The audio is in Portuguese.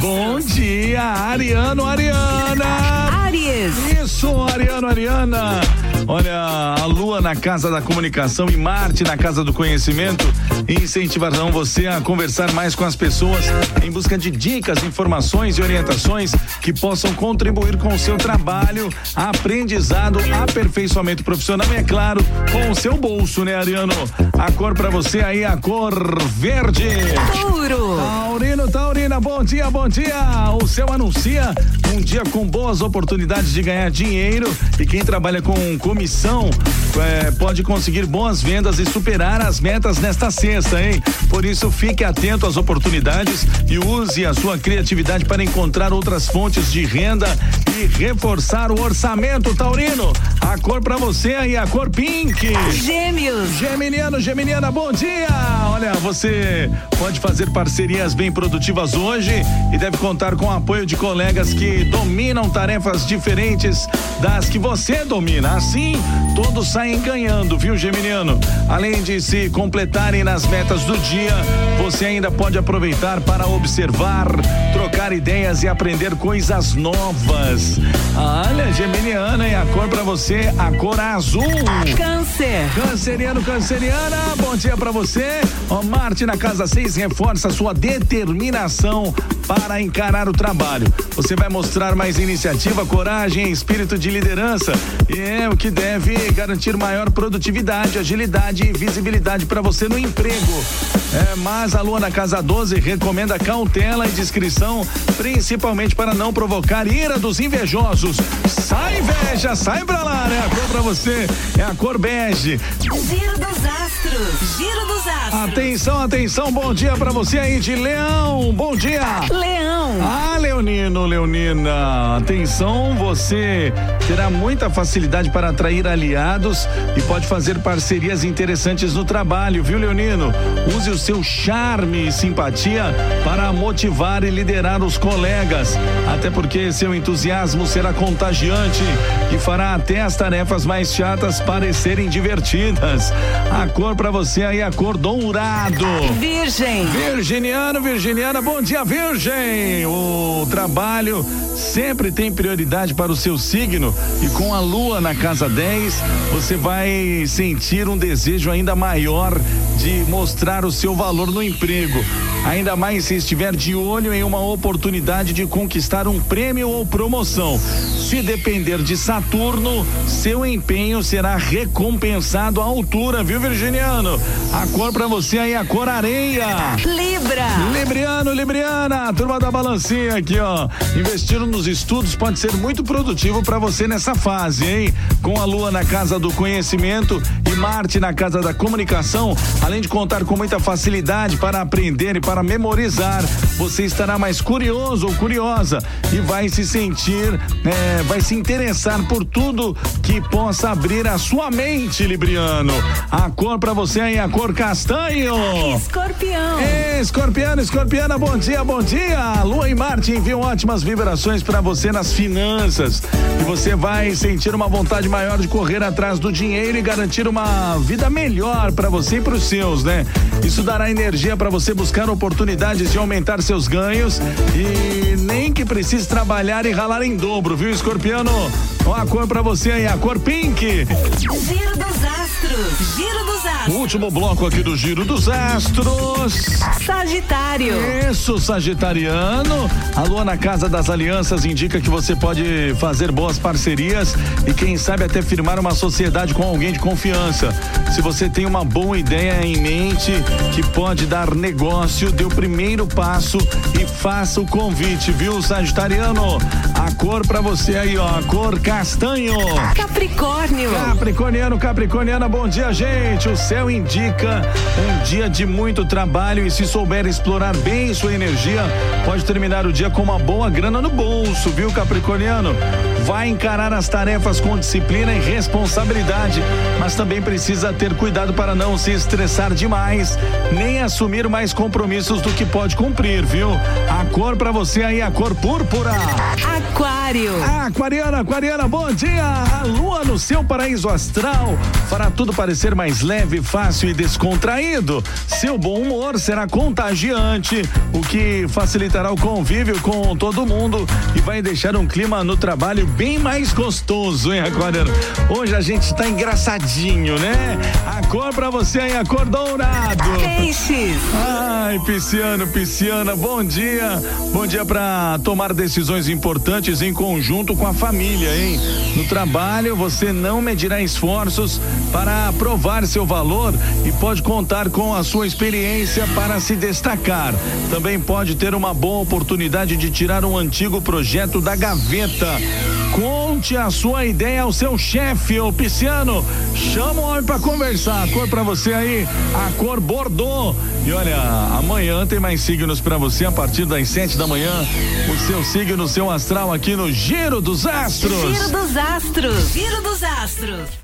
Bom dia, Ariano, Ariana. Aries. Isso, Ariano, Ariana. Olha, a Lua na Casa da Comunicação e Marte na Casa do Conhecimento incentivarão você a conversar mais com as pessoas em busca de dicas, informações e orientações que possam contribuir com o seu trabalho, aprendizado, aperfeiçoamento profissional e, é claro, com o seu bolso, né, Ariano? A cor para você aí, a cor verde. Touro. Taurino, Taurina, bom dia, bom dia. O céu anuncia um dia com boas oportunidades de ganhar dinheiro e quem trabalha com comissão é, pode conseguir boas vendas e superar as metas nesta sexta, hein? Por isso, fique atento às oportunidades e use a sua criatividade para encontrar outras fontes de renda e reforçar o orçamento, Taurino. A cor para você aí, a cor pink. Gêmeos. Geminiano, Geminiana, bom dia! Olha, você pode fazer parcerias bem produtivas hoje e deve contar com o apoio de colegas que dominam tarefas diferentes das que você domina. Assim, todos saem ganhando, viu, Geminiano? Além de se completarem nas metas do dia, você ainda pode aproveitar para observar, trocar ideias e aprender coisas novas. Olha, Geminiana, e a cor para você, a cor azul. Câncer. Canceriano, canceriana, bom dia pra você. Ó, Marte na casa 6 reforça sua determinação para encarar o trabalho. Você vai mostrar mais iniciativa, coragem, espírito de liderança. E é o que deve garantir maior produtividade, agilidade e visibilidade para você no emprego. É, mas a Lua na casa 12 recomenda cautela e discrição, principalmente para não provocar ira dos invejosos. Sai inveja, sai pra lá, né? A cor pra você é a cor bege. Giro dos astros. Giro dos astros. Atenção, atenção, bom dia pra você aí de Leão. Bom dia. Leonino, Leonina, atenção, você terá muita facilidade para atrair aliados e pode fazer parcerias interessantes no trabalho, viu, Leonino? Use o seu charme e simpatia para motivar e liderar os colegas, até porque seu entusiasmo será contagiante e fará até as tarefas mais chatas parecerem divertidas. A cor para você aí é a cor dourado. Virgem. Virginiano, Virginiana, bom dia, Virgem! O trabalho sempre tem prioridade para o seu signo. E com a lua na casa 10, você vai sentir um desejo ainda maior de mostrar o seu valor no emprego. Ainda mais se estiver de olho em uma oportunidade de conquistar um prêmio ou promoção. Se depender de Saturno, seu empenho será recompensado à altura, viu, Virginiano? A cor para você aí é a cor areia. Libra. Libriano, Libriana, turma da balancinha aqui, ó. Investir nos estudos pode ser muito produtivo para você nessa fase, hein? Com a Lua na casa do conhecimento e Marte na casa da comunicação, além de contar com muita facilidade para aprender e para memorizar, você estará mais curioso ou curiosa e vai se sentir, é, vai se interessar por tudo que possa abrir a sua mente, Libriano. A cor para você aí é a cor castanho. Escorpião. Ei, Escorpiano, Escorpiana, bom dia, bom dia. Lua e Marte enviam ótimas vibrações para você nas finanças. E você vai sentir uma vontade maior de correr atrás do dinheiro e garantir uma vida melhor para você e para os seus, né? Isso dará energia para você buscar oportunidades de aumentar seus ganhos e nem que precise trabalhar e ralar em dobro, viu, Escorpiano? Ó, a cor para você aí, a cor pink. Giro dos astros. Giro dos astros. Último bloco aqui do Giro dos Astros. Sagitário. Isso, Sagitariano. A lua na casa das alianças indica que você pode fazer boas parcerias e, quem sabe, até firmar uma sociedade com alguém de confiança. Se você tem uma boa ideia em mente que pode dar negócio, dê o primeiro passo e faça o convite, viu, Sagitariano? A cor pra você aí, ó, a cor castanho. Capricórnio. Capricorniano, Capricorniana, bom dia, gente. O céu indica um dia de muito trabalho e se souber explorar bem sua energia, pode terminar o dia com uma boa grana no bolso, viu, Capricorniano? Vai encarar as tarefas com disciplina e responsabilidade, mas também precisa ter cuidado para não se estressar demais, nem assumir mais compromissos do que pode cumprir, viu? A cor para você aí, a cor púrpura. Aquário. Aquariana, Aquariana, bom dia. A lua no seu paraíso astral fará tudo parecer mais leve, fácil e descontraído. Seu bom humor será contagiante, o que facilitará o convívio com todo mundo e vai deixar um clima no trabalho bem mais gostoso, hein, Aquariano? Hoje a gente tá engraçadinho, né? A cor pra você aí, a cor dourado. Peixes. Ai, Pisciano, Pisciana, bom dia. Bom dia para tomar decisões importantes em conjunto com a família, hein? No trabalho, você não medirá esforços para provar seu valor e pode contar com a sua experiência para se destacar. Também pode ter uma boa oportunidade de tirar um antigo projeto da gaveta. Conte a sua ideia ao seu chefe, ô Pisciano. Chama o homem para conversar. A cor para você aí, a cor Bordeaux. E olha, amanhã tem mais signos para você a partir das sete da manhã. O seu signo, o seu astral aqui no Giro dos Astros. Giro dos Astros. Giro dos Astros.